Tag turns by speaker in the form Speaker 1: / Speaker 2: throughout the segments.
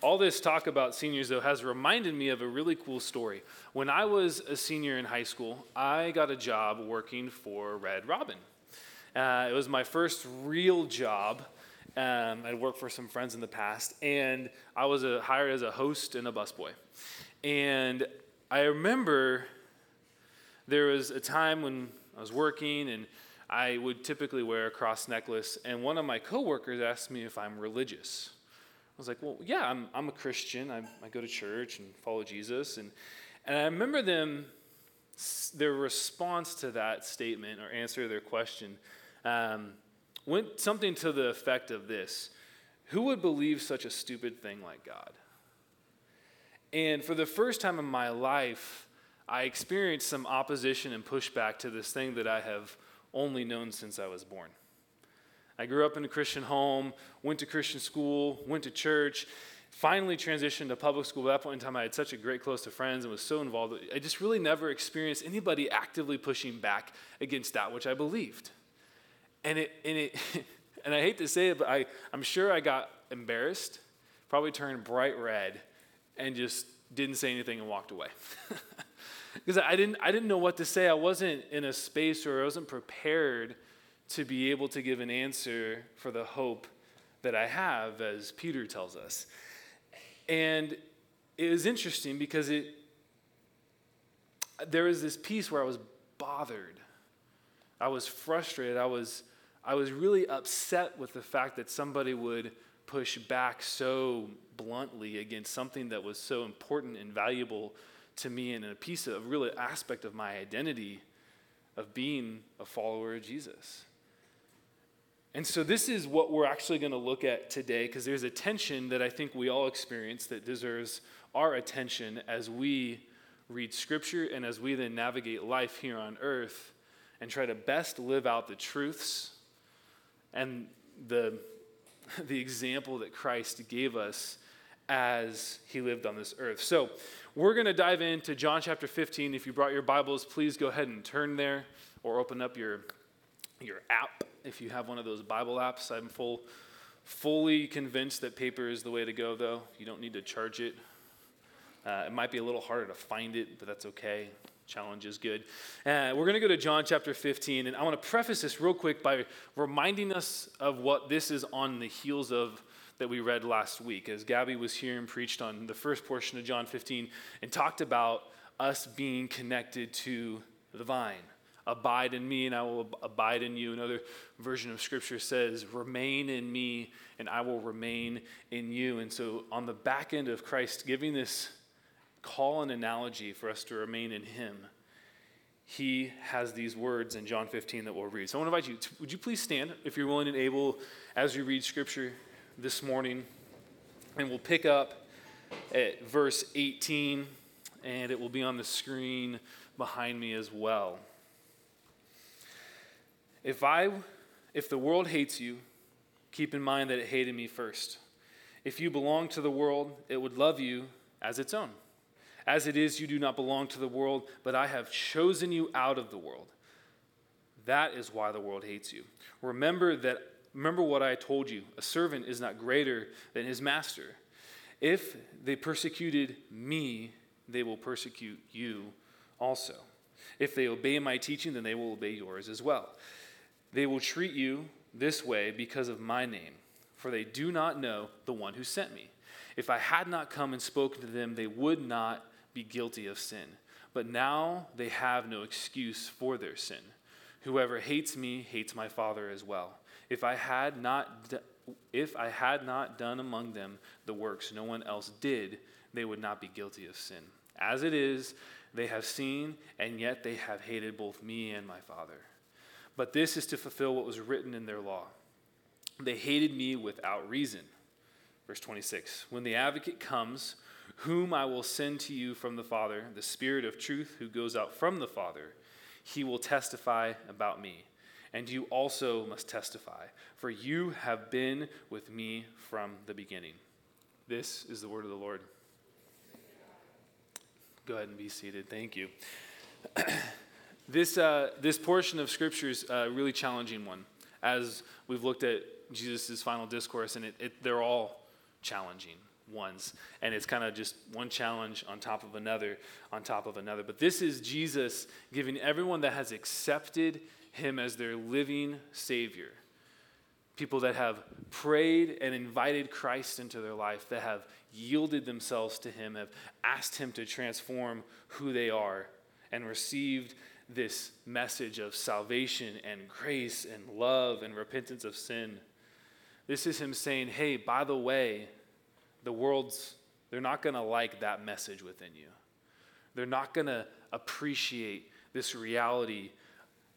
Speaker 1: all this talk about seniors, though, has reminded me of a really cool story. When I was a senior in high school, I got a job working for Red Robin. Uh, it was my first real job. Um, I'd worked for some friends in the past, and I was a, hired as a host and a busboy. And I remember there was a time when I was working, and I would typically wear a cross necklace, and one of my coworkers asked me if I'm religious. I was like, well, yeah, I'm, I'm a Christian. I, I go to church and follow Jesus. And, and I remember them, their response to that statement or answer to their question um, went something to the effect of this Who would believe such a stupid thing like God? And for the first time in my life, I experienced some opposition and pushback to this thing that I have only known since I was born. I grew up in a Christian home, went to Christian school, went to church, finally transitioned to public school. At that point in time, I had such a great close of friends and was so involved. I just really never experienced anybody actively pushing back against that which I believed. And it, and it, and I hate to say it, but I, I'm sure I got embarrassed, probably turned bright red, and just didn't say anything and walked away. because I didn't, I didn't know what to say. I wasn't in a space or I wasn't prepared to be able to give an answer for the hope that I have, as Peter tells us. And it was interesting because it, there was this piece where I was bothered. I was frustrated. I was, I was really upset with the fact that somebody would push back so bluntly against something that was so important and valuable to me and a piece of a real aspect of my identity of being a follower of Jesus. And so, this is what we're actually going to look at today because there's a tension that I think we all experience that deserves our attention as we read Scripture and as we then navigate life here on earth and try to best live out the truths and the, the example that Christ gave us as he lived on this earth. So, we're going to dive into John chapter 15. If you brought your Bibles, please go ahead and turn there or open up your, your app if you have one of those Bible apps. I'm full, fully convinced that paper is the way to go, though. You don't need to charge it. Uh, it might be a little harder to find it, but that's okay. Challenge is good. Uh, we're going to go to John chapter 15, and I want to preface this real quick by reminding us of what this is on the heels of that we read last week as Gabby was here and preached on the first portion of John 15 and talked about us being connected to the vine. Abide in me and I will abide in you. Another version of scripture says, Remain in me and I will remain in you. And so, on the back end of Christ giving this call and analogy for us to remain in him, he has these words in John 15 that we'll read. So I want to invite you, would you please stand if you're willing and able as we read scripture this morning, and we'll pick up at verse 18, and it will be on the screen behind me as well. If I if the world hates you, keep in mind that it hated me first. If you belong to the world, it would love you as its own. As it is, you do not belong to the world, but I have chosen you out of the world. That is why the world hates you. Remember that Remember what I told you a servant is not greater than his master. If they persecuted me, they will persecute you also. If they obey my teaching, then they will obey yours as well. They will treat you this way because of my name, for they do not know the one who sent me. If I had not come and spoken to them, they would not be guilty of sin. But now they have no excuse for their sin. Whoever hates me hates my Father as well. If I had not if I had not done among them the works no one else did, they would not be guilty of sin. As it is, they have seen, and yet they have hated both me and my Father. But this is to fulfill what was written in their law. They hated me without reason. Verse 26 When the advocate comes, whom I will send to you from the Father, the Spirit of truth who goes out from the Father, he will testify about me and you also must testify, for you have been with me from the beginning. This is the word of the Lord. Go ahead and be seated. Thank you. this, uh, this portion of Scripture is a really challenging one. As we've looked at Jesus' final discourse, and it, it, they're all challenging. ones. And it's kind of just one challenge on top of another, on top of another. But this is Jesus giving everyone that has accepted him as their living Savior. People that have prayed and invited Christ into their life, that have yielded themselves to him, have asked him to transform who they are, and received this message of salvation and grace and love and repentance of sin. This is him saying, hey, by the way, the world's, they're not going to like that message within you. They're not going to appreciate this reality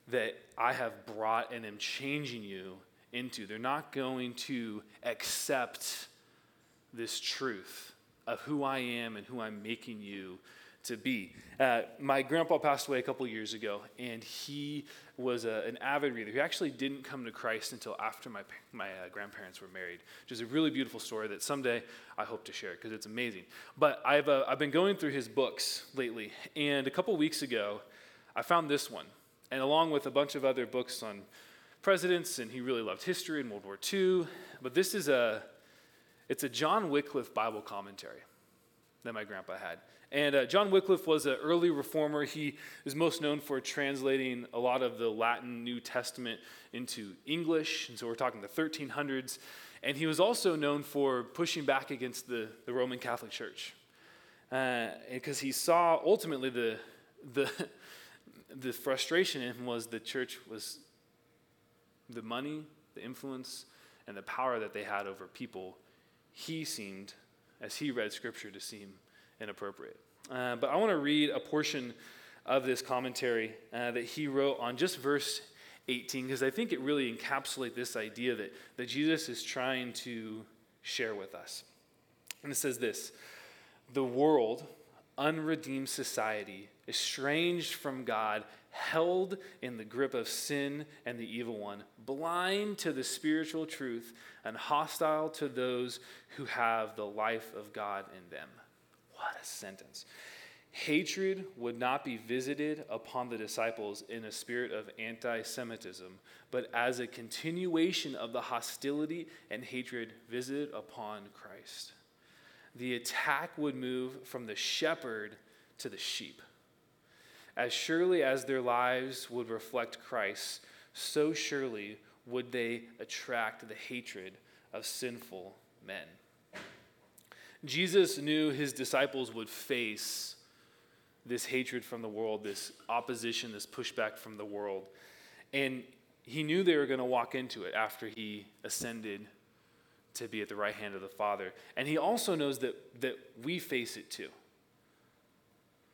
Speaker 1: that I have brought and am changing you into. They're not going to accept this truth of who I am and who I'm making you to be. Uh, my grandpa passed away a couple years ago, and he was a, an avid reader. He actually didn't come to Christ until after my, my uh, grandparents were married, which is a really beautiful story that someday I hope to share because it's amazing. But I've, uh, I've been going through his books lately, and a couple weeks ago, I found this one, and along with a bunch of other books on presidents, and he really loved history and World War II. But this is a, it's a John Wycliffe Bible commentary that my grandpa had. And uh, John Wycliffe was an early reformer. He is most known for translating a lot of the Latin New Testament into English. And so we're talking the 1300s. And he was also known for pushing back against the, the Roman Catholic Church. Because uh, he saw ultimately the, the, the frustration in him was the church was the money, the influence, and the power that they had over people. He seemed, as he read scripture, to seem inappropriate. Uh, but I want to read a portion of this commentary uh, that he wrote on just verse 18, because I think it really encapsulates this idea that, that Jesus is trying to share with us. And it says this The world, unredeemed society, estranged from God, held in the grip of sin and the evil one, blind to the spiritual truth, and hostile to those who have the life of God in them. What a sentence. Hatred would not be visited upon the disciples in a spirit of anti Semitism, but as a continuation of the hostility and hatred visited upon Christ. The attack would move from the shepherd to the sheep. As surely as their lives would reflect Christ, so surely would they attract the hatred of sinful men. Jesus knew his disciples would face this hatred from the world, this opposition, this pushback from the world. And he knew they were going to walk into it after he ascended to be at the right hand of the Father. And he also knows that, that we face it too.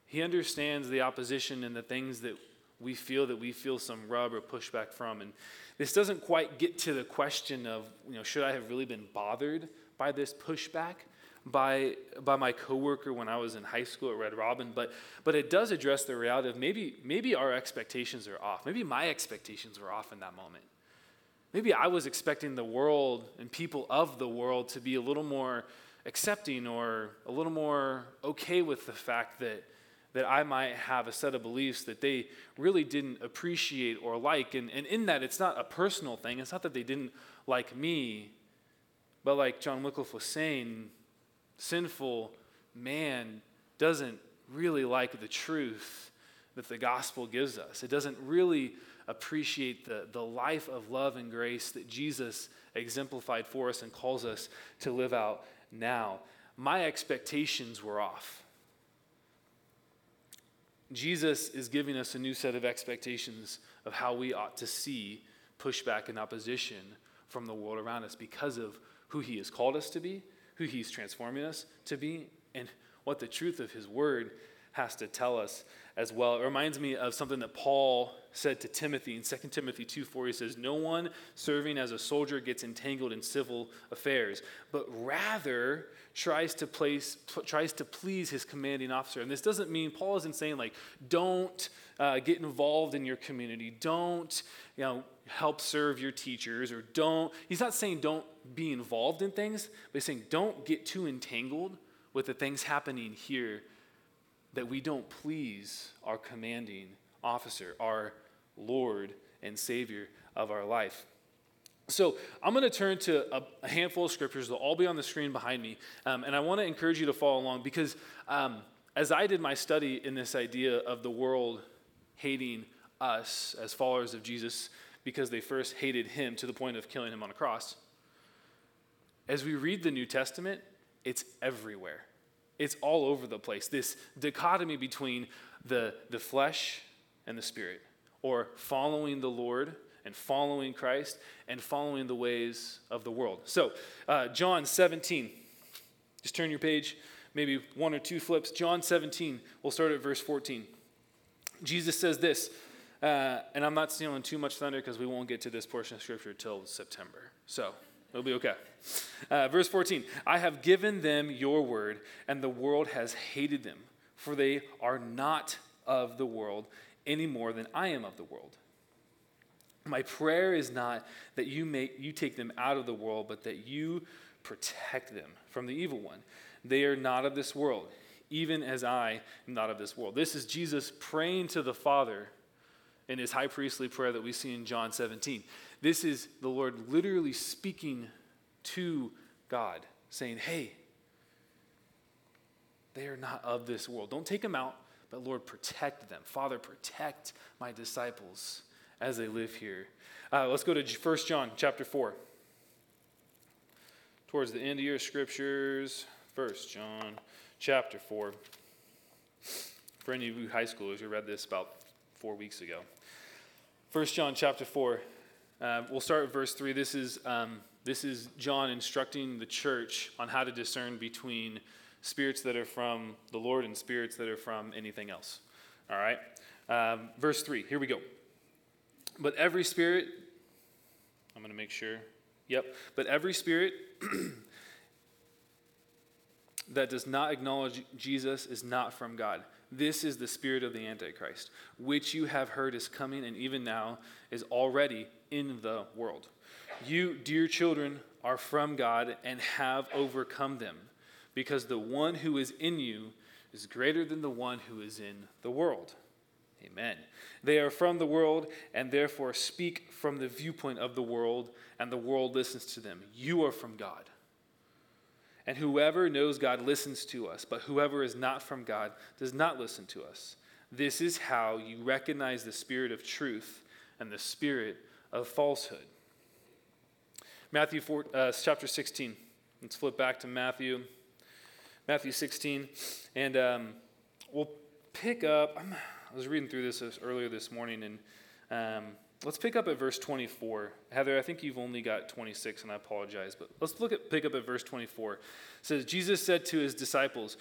Speaker 1: He understands the opposition and the things that we feel that we feel some rub or pushback from. And this doesn't quite get to the question of, you know, should I have really been bothered by this pushback? By, by my coworker when I was in high school at Red Robin, but, but it does address the reality of maybe, maybe our expectations are off. Maybe my expectations were off in that moment. Maybe I was expecting the world and people of the world to be a little more accepting or a little more okay with the fact that, that I might have a set of beliefs that they really didn't appreciate or like. And, and in that, it's not a personal thing. It's not that they didn't like me, but like John Wycliffe was saying, sinful man doesn't really like the truth that the gospel gives us. It doesn't really appreciate the, the life of love and grace that Jesus exemplified for us and calls us to live out now. My expectations were off. Jesus is giving us a new set of expectations of how we ought to see pushback and opposition from the world around us because of who he has called us to be who he's transforming us to be and what the truth of his word has to tell us as well. It reminds me of something that Paul said to Timothy in 2 Timothy 2 4. He says, No one serving as a soldier gets entangled in civil affairs, but rather tries to, place, tries to please his commanding officer. And this doesn't mean, Paul isn't saying, like, don't uh, get involved in your community, don't you know, help serve your teachers, or don't, he's not saying don't be involved in things, but he's saying don't get too entangled with the things happening here that we don't please our commanding officer, our Lord and Savior of our life. So I'm going to turn to a, handful of scriptures. They'll all be on the screen behind me. Um, and I want to encourage you to follow along because um, as I did my study in this idea of the world hating us as followers of Jesus because they first hated him to the point of killing him on a cross, as we read the New Testament, it's everywhere. It's all over the place. This dichotomy between the, the flesh and the spirit, or following the Lord and following Christ and following the ways of the world. So, uh, John 17, just turn your page, maybe one or two flips. John 17, we'll start at verse 14. Jesus says this, uh, and I'm not stealing too much thunder because we won't get to this portion of Scripture till September. So, it'll be okay. Uh, verse 14 I have given them your word, and the world has hated them, for they are not of the world any more than I am of the world. My prayer is not that you, make, you take them out of the world, but that you protect them from the evil one. They are not of this world, even as I am not of this world. This is Jesus praying to the Father in his high priestly prayer that we see in John 17. This is the Lord literally speaking to God, saying, Hey, they are not of this world. Don't take them out, but Lord, protect them. Father, protect my disciples as they live here. Uh, let's go to 1 John chapter 4. Towards the end of your scriptures, 1 John chapter 4. For any of you high schoolers who read this about four weeks ago. 1 John chapter 4. Uh, we'll start with verse 3. This is, um, this is John instructing the church on how to discern between spirits that are from the Lord and spirits that are from anything else. All right? Um, verse 3. Here we go. But every spirit, I'm going to make sure. Yep. But every spirit that does not acknowledge Jesus is not from God. This is the spirit of the Antichrist, which you have heard is coming and even now is already in the world. You, dear children, are from God and have overcome them, because the one who is in you is greater than the one who is in the world. Amen. They are from the world and therefore speak from the viewpoint of the world, and the world listens to them. You are from God. And whoever knows God listens to us, but whoever is not from God does not listen to us. This is how you recognize the spirit of truth and the spirit of falsehood. Matthew 4, uh, chapter 16. Let's flip back to Matthew. Matthew 16. And um, we'll pick up. I'm, I was reading through this earlier this morning, and um, let's pick up at verse 24. Heather, I think you've only got 26, and I apologize, but let's look at pick up at verse 24. It says, Jesus said to his disciples,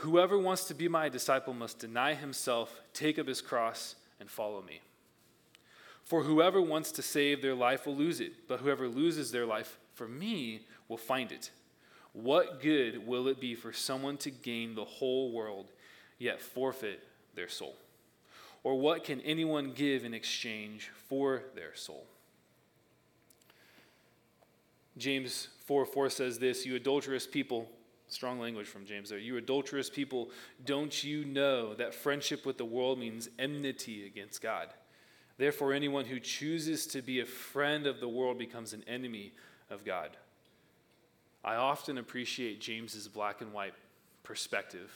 Speaker 1: Whoever wants to be my disciple must deny himself, take up his cross, and follow me. For whoever wants to save their life will lose it, but whoever loses their life for me will find it. What good will it be for someone to gain the whole world, yet forfeit their soul? Or what can anyone give in exchange for their soul? James 4 4 says this You adulterous people, strong language from James there. You adulterous people, don't you know that friendship with the world means enmity against God? Therefore, anyone who chooses to be a friend of the world becomes an enemy of God. I often appreciate James's black and white perspective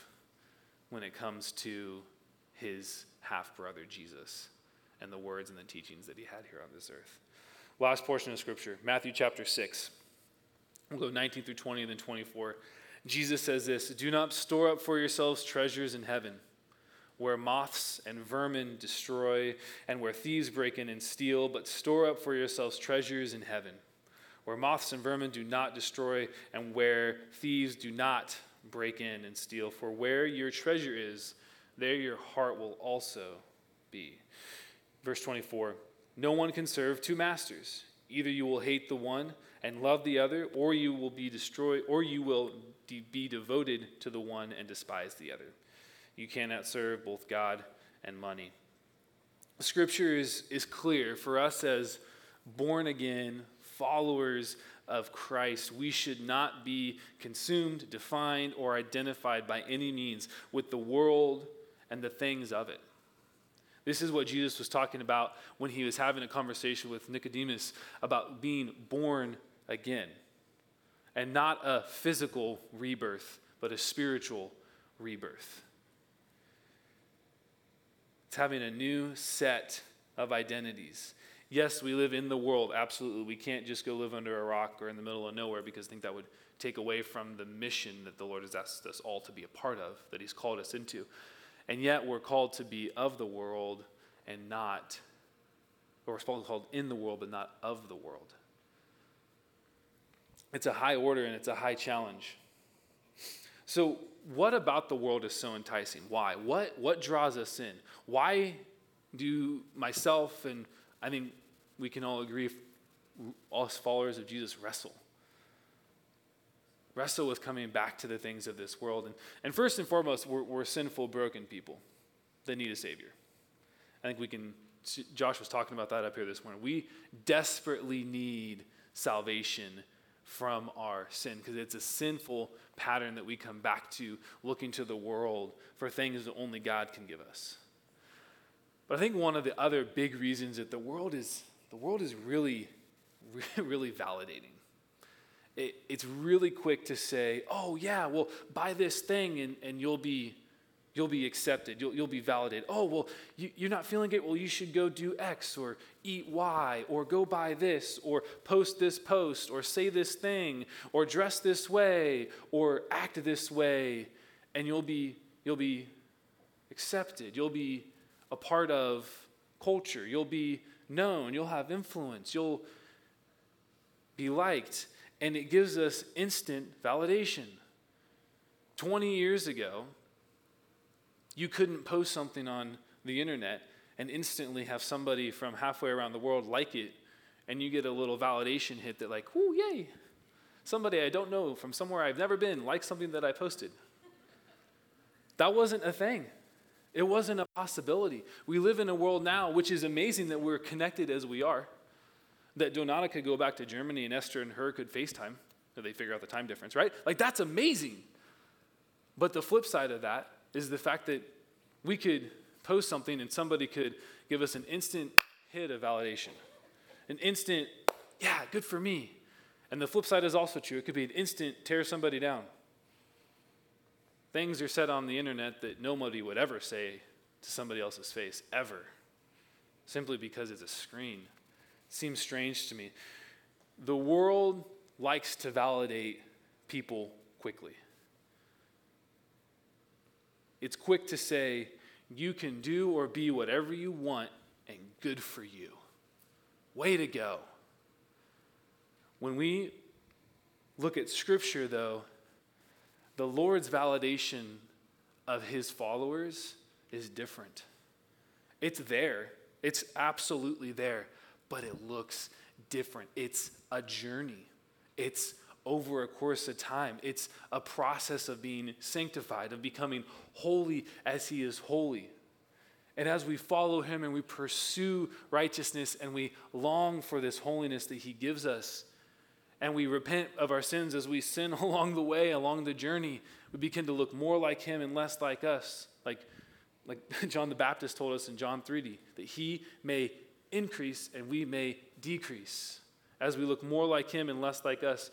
Speaker 1: when it comes to his half brother Jesus and the words and the teachings that he had here on this earth. Last portion of scripture, Matthew chapter 6. We'll go 19 through 20 and then 24. Jesus says this Do not store up for yourselves treasures in heaven, where moths and vermin destroy, and where thieves break in and steal, but store up for yourselves treasures in heaven, where moths and vermin do not destroy, and where thieves do not break in and steal. For where your treasure is, there your heart will also be. Verse 24 No one can serve two masters. Either you will hate the one and love the other, or you will be destroyed, or you will de- be devoted to the one and despise the other. You cannot serve both God and money. Scripture is, is clear for us as born again followers of Christ, we should not be consumed, defined, or identified by any means with the world and the things of it. This is what Jesus was talking about when he was having a conversation with Nicodemus about being born again. And not a physical rebirth, but a spiritual rebirth. It's having a new set of identities. Yes, we live in the world, absolutely. We can't just go live under a rock or in the middle of nowhere because I think that would take away from the mission that the Lord has asked us all to be a part of, that He's called us into. And yet we're called to be of the world and not, or we're called in the world but not of the world. It's a high order and it's a high challenge. So, what about the world is so enticing? Why? What, what draws us in? Why do myself and I think we can all agree, us followers of Jesus wrestle? Wrestle with coming back to the things of this world. And, and first and foremost, we're, we're sinful, broken people that need a Savior. I think we can, Josh was talking about that up here this morning. We desperately need salvation from our sin because it's a sinful pattern that we come back to looking to the world for things that only God can give us. But I think one of the other big reasons that the world is the world is really really validating. It, it's really quick to say, "Oh yeah, well buy this thing and, and you'll be You'll be accepted. You'll, you'll be validated. Oh, well, you, you're not feeling it? Well, you should go do X or eat Y or go buy this or post this post or say this thing or dress this way or act this way. And you'll be, you'll be accepted. You'll be a part of culture. You'll be known. You'll have influence. You'll be liked. And it gives us instant validation. 20 years ago, you couldn't post something on the internet and instantly have somebody from halfway around the world like it, and you get a little validation hit that, like, whoo, yay, somebody I don't know from somewhere I've never been likes something that I posted. That wasn't a thing. It wasn't a possibility. We live in a world now, which is amazing that we're connected as we are. That Donata could go back to Germany and Esther and her could FaceTime, they figure out the time difference, right? Like, that's amazing. But the flip side of that is the fact that we could post something and somebody could give us an instant hit of validation. An instant, yeah, good for me. And the flip side is also true. It could be an instant tear somebody down. Things are said on the internet that nobody would ever say to somebody else's face, ever, simply because it's a screen. Seems strange to me. The world likes to validate people quickly. It's quick to say, you can do or be whatever you want, and good for you. Way to go. When we look at Scripture, though, the Lord's validation of his followers is different. It's there, it's absolutely there, but it looks different. It's a journey, it's over a course of time. It's a process of being sanctified, of becoming holy as He is holy. And as we follow Him and we pursue righteousness and we long for this holiness that He gives us, and we repent of our sins as we sin along the way, along the journey, we begin to look more like Him and less like us. Like, like John the Baptist told us in John 3D, that He may increase and we may decrease. As we look more like Him and less like us,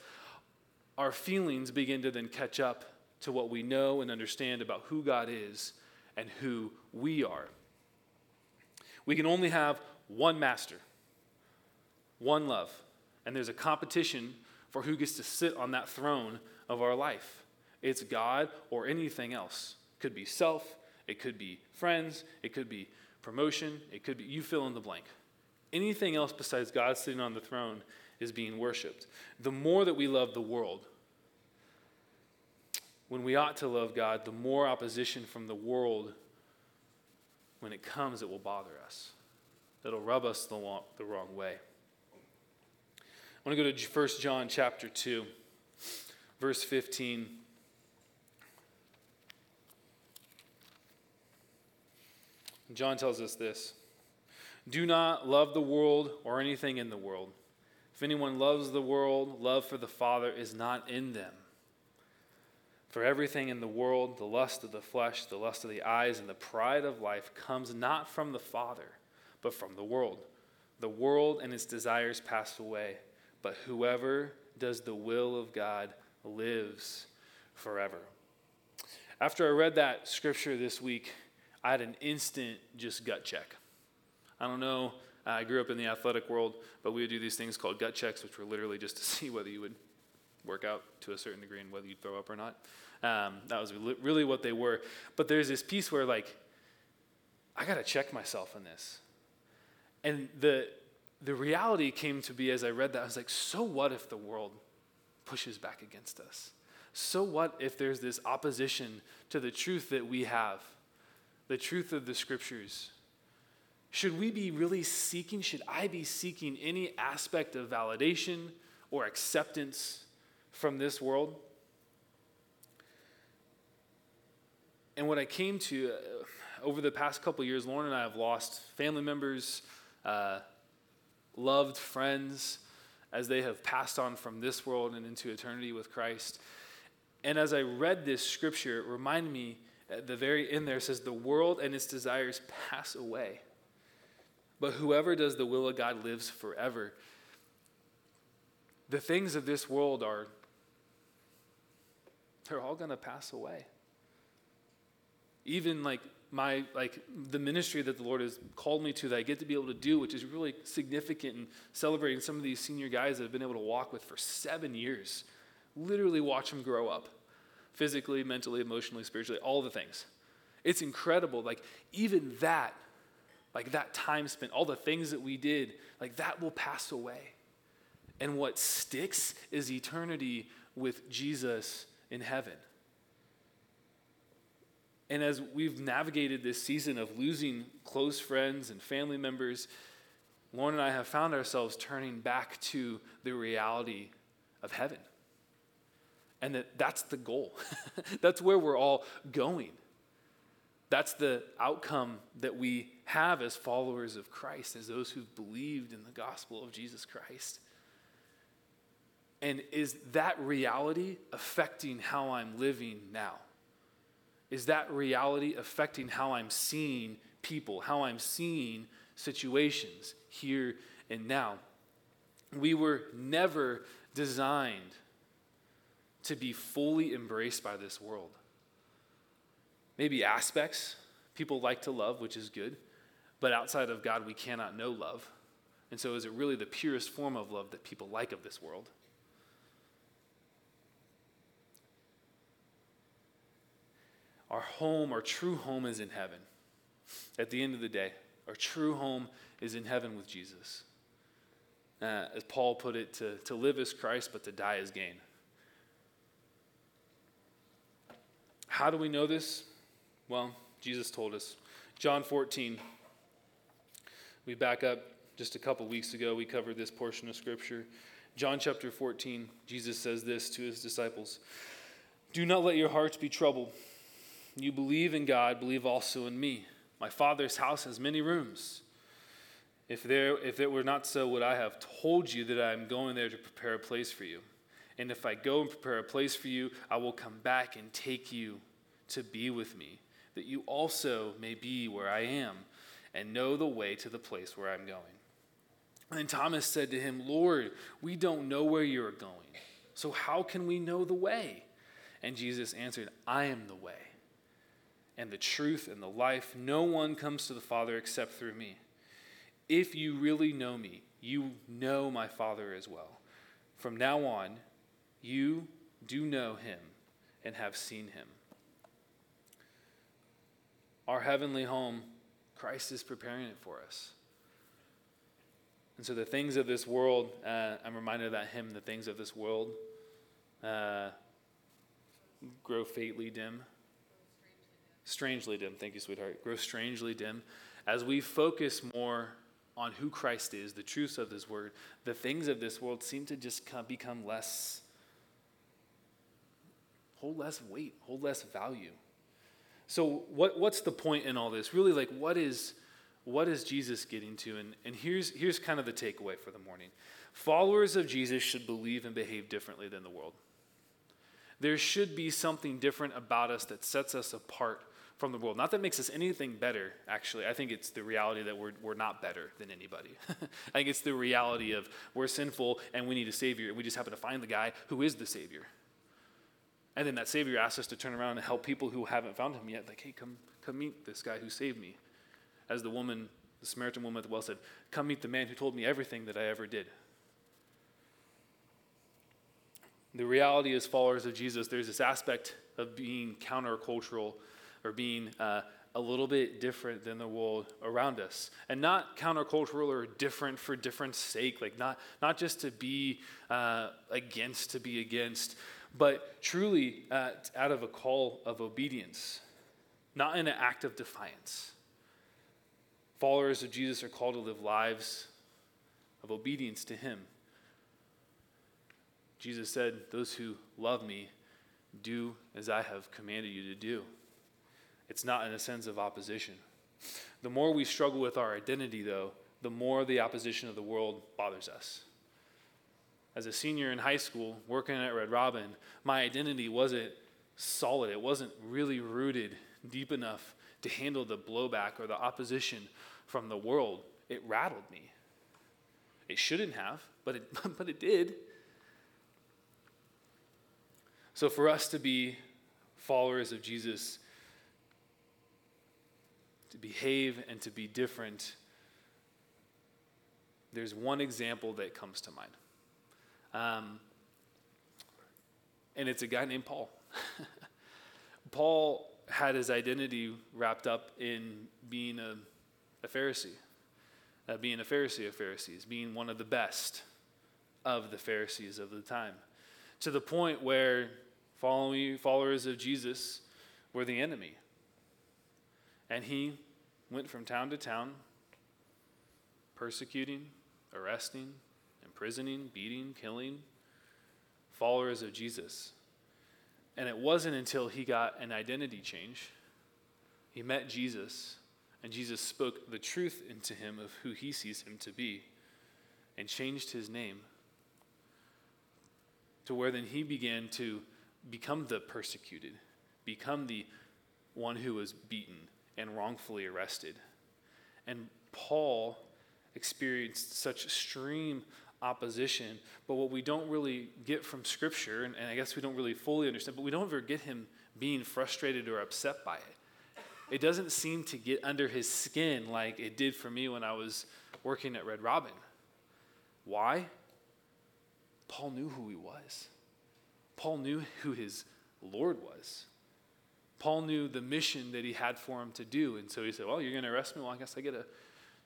Speaker 1: our feelings begin to then catch up to what we know and understand about who God is and who we are. We can only have one master, one love, and there's a competition for who gets to sit on that throne of our life. It's God or anything else. It could be self, it could be friends, it could be promotion, it could be you fill in the blank. Anything else besides God sitting on the throne is being worshiped. The more that we love the world, when we ought to love God, the more opposition from the world, when it comes, it will bother us. It'll rub us the, long, the wrong way. I want to go to 1 John chapter 2, verse 15. John tells us this Do not love the world or anything in the world. If anyone loves the world, love for the Father is not in them. For everything in the world, the lust of the flesh, the lust of the eyes, and the pride of life comes not from the Father, but from the world. The world and its desires pass away, but whoever does the will of God lives forever. After I read that scripture this week, I had an instant just gut check. I don't know, I grew up in the athletic world, but we would do these things called gut checks, which were literally just to see whether you would work out to a certain degree and whether you'd throw up or not. Um, that was really what they were. But there's this piece where, like, I got to check myself in this. And the, the reality came to be as I read that, I was like, so what if the world pushes back against us? So what if there's this opposition to the truth that we have, the truth of the scriptures? Should we be really seeking, should I be seeking any aspect of validation or acceptance from this world? And what I came to uh, over the past couple years, Lauren and I have lost family members, uh, loved friends, as they have passed on from this world and into eternity with Christ. And as I read this scripture, it reminded me at the very end there says, The world and its desires pass away. But whoever does the will of God lives forever. The things of this world are, they're all going to pass away. Even like my like the ministry that the lord has called me to that i get to be able to do which is really significant in celebrating some of these senior guys that I've been able to walk with for seven years. Literally watch them grow up physically mentally emotionally spiritually all the things. It's incredible like even that like that time spent all the things that we did like that will pass away and what sticks is eternity with jesus in heaven and as we've navigated this season of losing close friends and family members, Lauren and I have found ourselves turning back to the reality of heaven. And that that's the goal. that's where we're all going. That's the outcome that we have as followers of Christ, as those who've believed in the gospel of Jesus Christ. And is that reality affecting how I'm living now? is that reality affecting how I'm seeing people, how I'm seeing situations here and now? We were never designed to be fully embraced by this world. Maybe aspects people like to love, which is good, but outside of God, we cannot know love. And so, is it really the purest form of love that people like of this world? Our home, our true home is in heaven. At the end of the day, our true home is in heaven with Jesus. Uh, as Paul put it, to, to live as Christ, but to die as gain. How do we know this? Well, Jesus told us. John 14. We back up just a couple weeks ago, we covered this portion of Scripture. John chapter 14, Jesus says this to his disciples Do not let your hearts be troubled. You believe in God, believe also in me. My Father's house has many rooms. If, there, if it were not so, would I have told you that I am going there to prepare a place for you? And if I go and prepare a place for you, I will come back and take you to be with me, that you also may be where I am and know the way to the place where I'm going. And Thomas said to him, Lord, we don't know where you're going, so how can we know the way? And Jesus answered, I am the way and the truth and the life. No one comes to the Father except through me. If you really know me, you know my Father as well. From now on, you do know him and have seen him. Our heavenly home, Christ is preparing it for us. And so the things of this world, uh, I'm reminded of that hymn, the things of this world uh, grow faintly dim strangely dim. Thank you, sweetheart. Grow strangely dim. As we focus more on who Christ is, the truths of His Word, the things of this world seem to just become less, hold less weight, hold less value. So, what, what's the point in all this? Really, like, what is, what is Jesus getting to? And, and here's, here's kind of the takeaway for the morning followers of Jesus should believe and behave differently than the world. There should be something different about us that sets us apart from the world. Not that makes us anything better, actually. I think it's the reality that we're, we're not better than anybody. I think it's the reality of we're sinful and we need a Savior, and we just happen to find the guy who is the Savior. And then that Savior asks us to turn around and help people who haven't found him yet. Like, hey, come, come meet this guy who saved me. As the woman, the Samaritan woman at the well said, come meet the man who told me everything that I ever did. The reality as followers of Jesus, there's this aspect of being countercultural or being uh, a little bit different than the world around us. And not countercultural or different for different sake, like not, not just to be uh, against to be against, but truly uh, out of a call of obedience, not in an act of defiance. Followers of Jesus are called to live lives of obedience to Him. Jesus said, Those who love me do as I have commanded you to do. It's not in a sense of opposition. The more we struggle with our identity, though, the more the opposition of the world bothers us. As a senior in high school, working at Red Robin, my identity wasn't solid. It wasn't really rooted deep enough to handle the blowback or the opposition from the world. It rattled me. It shouldn't have, but it, but it did. So, for us to be followers of Jesus, to behave and to be different, there's one example that comes to mind. Um, and it's a guy named Paul. Paul had his identity wrapped up in being a, a Pharisee, uh, being a Pharisee of Pharisees, being one of the best of the Pharisees of the time, to the point where following, followers of Jesus were the enemy. And he went from town to town, persecuting, arresting, imprisoning, beating, killing followers of Jesus. And it wasn't until he got an identity change, he met Jesus, and Jesus spoke the truth into him of who he sees him to be, and changed his name to where then he began to become the persecuted, become the one who was beaten and wrongfully arrested. And Paul experienced such extreme opposition, but what we don't really get from Scripture, and, and I guess we don't really fully understand, but we don't ever get him being frustrated or upset by it. It doesn't seem to get under his skin like it did for me when I was working at Red Robin. Why? Paul knew who he was. Paul knew who his Lord was. Paul knew the mission that he had for him to do. And so he said, Well, you're going to arrest me? Well, I guess I get to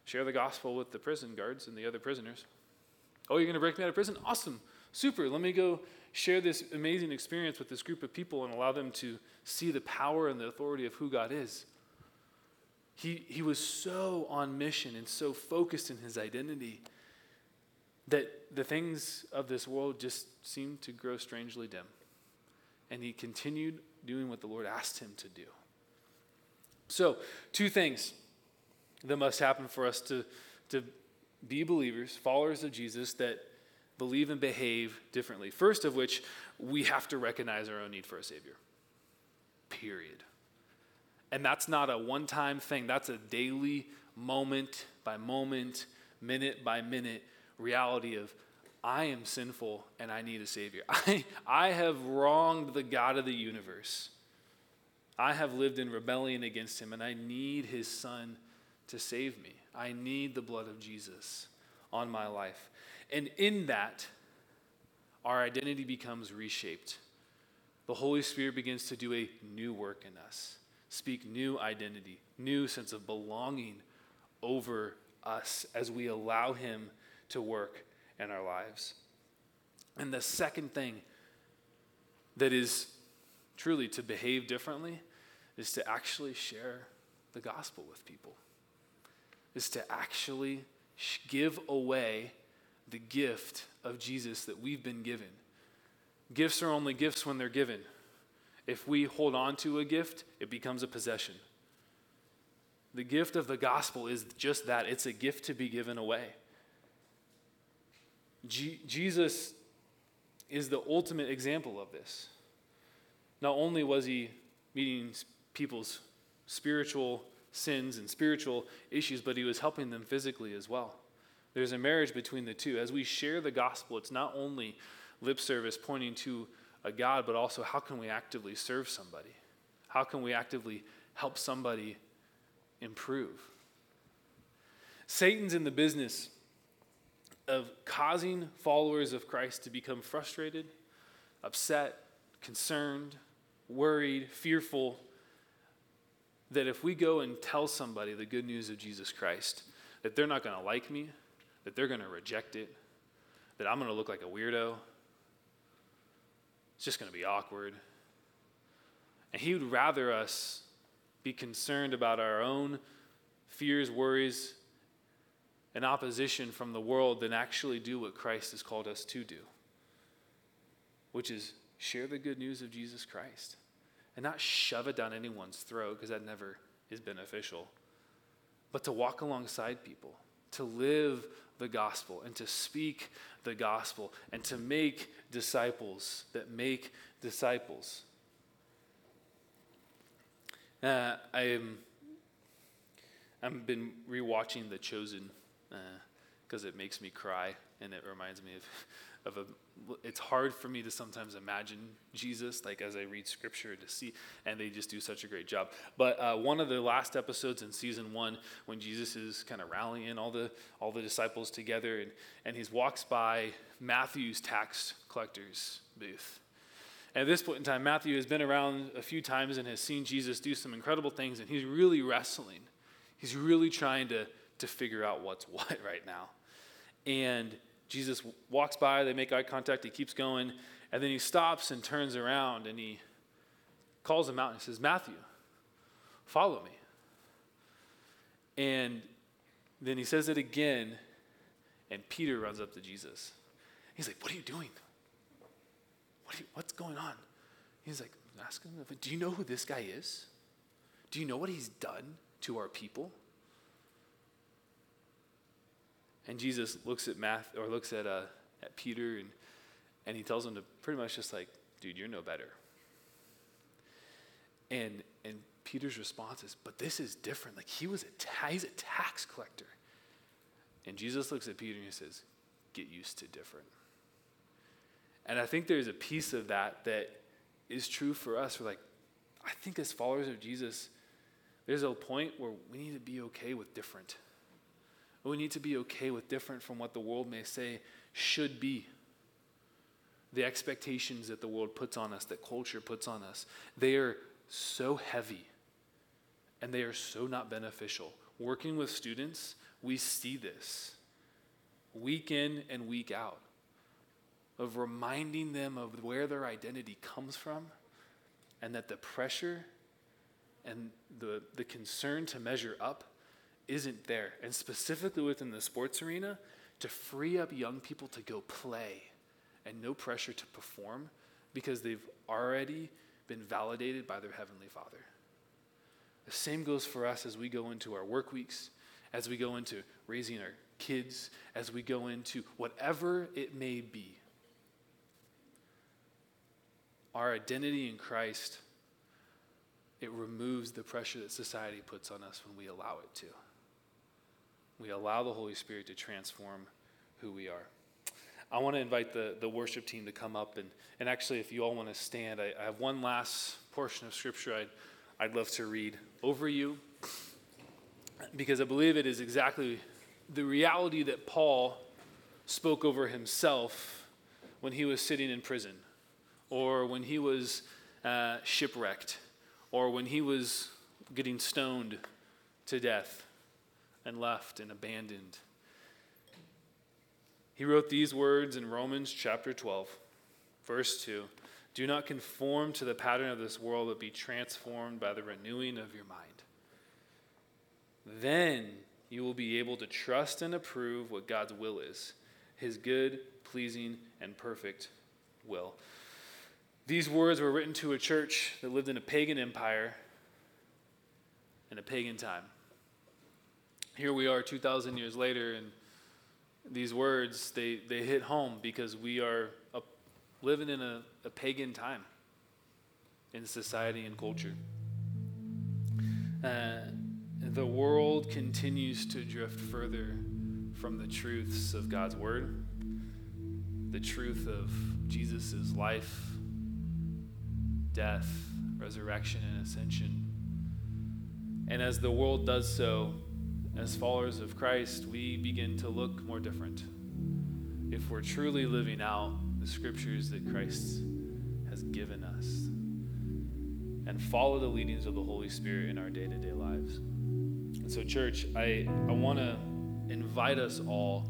Speaker 1: share the gospel with the prison guards and the other prisoners. Oh, you're going to break me out of prison? Awesome. Super. Let me go share this amazing experience with this group of people and allow them to see the power and the authority of who God is. He, he was so on mission and so focused in his identity that the things of this world just seemed to grow strangely dim. And he continued doing what the Lord asked him to do. So, two things that must happen for us to, to be believers, followers of Jesus, that believe and behave differently. First of which, we have to recognize our own need for a Savior. Period. And that's not a one time thing, that's a daily, moment by moment, minute by minute reality of I am sinful and I need a Savior. I, I have wronged the God of the universe. I have lived in rebellion against Him and I need His Son to save me. I need the blood of Jesus on my life. And in that, our identity becomes reshaped. The Holy Spirit begins to do a new work in us, speak new identity, new sense of belonging over us as we allow Him to work in our lives. And the second thing that is truly to behave differently is to actually share the gospel with people, is to actually give away the gift of Jesus that we've been given. Gifts are only gifts when they're given. If we hold on to a gift, it becomes a possession. The gift of the gospel is just that it's a gift to be given away. Jesus is the ultimate example of this. not only was he meeting people's spiritual sins and spiritual issues, but he was helping them physically as well. There's a marriage between the two. As we share the gospel, it's not only lip service pointing to a God, but also how can we actively serve somebody? How can we actively help somebody improve? Satan's in the business of causing followers of Christ to become frustrated, upset, concerned, worried, fearful. That if we go and tell somebody the good news of Jesus Christ, that they're not going to like me, that they're going to reject it, that I'm going to look like a weirdo, it's just going to be awkward. And he would rather us be concerned about our own fears, worries, and opposition from the world than actually do what Christ has called us to do, which is share the good news of Jesus Christ and not shove it down anyone's throat because that never is beneficial, but to walk alongside people, to live the gospel and to speak the gospel and to make disciples that make disciples. Uh, I'm, I've been rewatching The Chosen because uh, it makes me cry and it reminds me of of a it's hard for me to sometimes imagine jesus like as i read scripture to see and they just do such a great job. But uh, one of the last episodes in season one when jesus is kind of rallying all the all the disciples together and and he walks by matthew's tax collector's booth. At this point in time matthew has been around a few times and has seen jesus do some incredible things and he's really wrestling. He's really trying to to figure out what's what right now and Jesus walks by, they make eye contact, he keeps going, and then he stops and turns around and he calls him out and he says, Matthew, follow me. And then he says it again, and Peter runs up to Jesus. He's like, What are you doing? What you, what's going on? He's like, Ask him, do you know who this guy is? Do you know what he's done to our people? And Jesus looks at Math or looks at uh, at Peter and and he tells him to pretty much just like, dude, you're no better. And and Peter's response is, but this is different. Like he was a ta- he's a tax collector. And Jesus looks at Peter and he says, get used to different. And I think there's a piece of that that is true for us. We're like, I think as followers of Jesus, there's a point where we need to be okay with different. We need to be okay with different from what the world may say should be. The expectations that the world puts on us, that culture puts on us, they are so heavy and they are so not beneficial. Working with students, we see this week in and week out of reminding them of where their identity comes from and that the pressure and the, the concern to measure up isn't there. And specifically within the sports arena, to free up young people to go play and no pressure to perform because they've already been validated by their Heavenly Father. The same goes for us as we go into our work weeks, as we go into raising our kids, as we go into whatever it may be. Our identity in Christ, it removes the pressure that society puts on us when we allow it to we allow the Holy Spirit to transform who we are. I want to invite the, the worship team to come up. And, and actually, if you all want to stand, I, I have one last portion of Scripture I'd, I'd love to read over you because I believe it is exactly the reality that Paul spoke over himself when he was sitting in prison or when he was uh, shipwrecked or when he was getting stoned to death and left and abandoned. He wrote these words in Romans chapter 12, verse 2 Do not conform to the pattern of this world, but be transformed by the renewing of your mind. Then you will be able to trust and approve what God's will is his good, pleasing, and perfect will. These words were written to a church that lived in a pagan empire in a pagan time here we are 2,000 years later, and these words, they, they hit home because we are a, living in a, a pagan time. in society and culture. Uh, the world continues to drift further from the truths of God's Word, the truth of Jesus' life, death, resurrection, and ascension. And as the world does so, as followers of Christ, we begin to look more different. If we're truly living out the scriptures that Christ has given us and follow the leadings of the Holy Spirit in our day to day lives. And so, church, I, I want to invite us all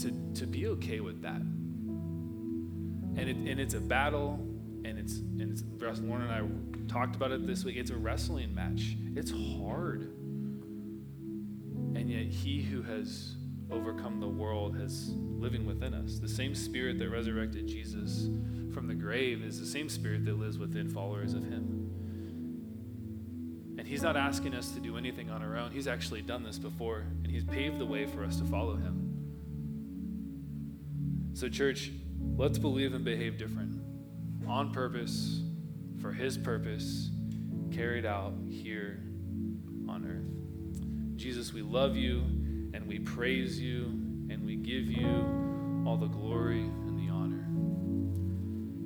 Speaker 1: to, to be okay with that. And, it, and it's a battle, and it's, and it's, Lauren and I talked about it this week. It's a wrestling match, it's hard. Yet, He who has overcome the world has living within us. The same spirit that resurrected Jesus from the grave is the same spirit that lives within followers of him. And he's not asking us to do anything on our own. He's actually done this before, and he's paved the way for us to follow him. So, church, let's believe and behave different on purpose, for his purpose, carried out here. Jesus, we love you and we praise you and we give you all the glory and the honor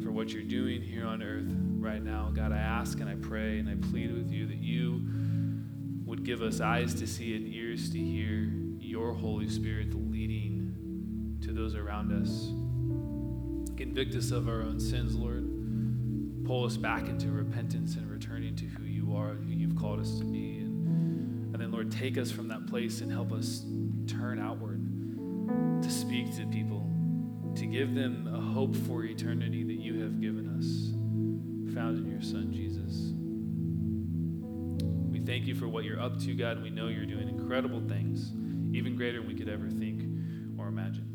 Speaker 1: for what you're doing here on earth right now. God, I ask and I pray and I plead with you that you would give us eyes to see and ears to hear your Holy Spirit leading to those around us. Convict us of our own sins, Lord. Pull us back into repentance and returning to who you are and who you've called us to be. Take us from that place and help us turn outward to speak to people, to give them a hope for eternity that you have given us, found in your Son, Jesus. We thank you for what you're up to, God, and we know you're doing incredible things, even greater than we could ever think or imagine.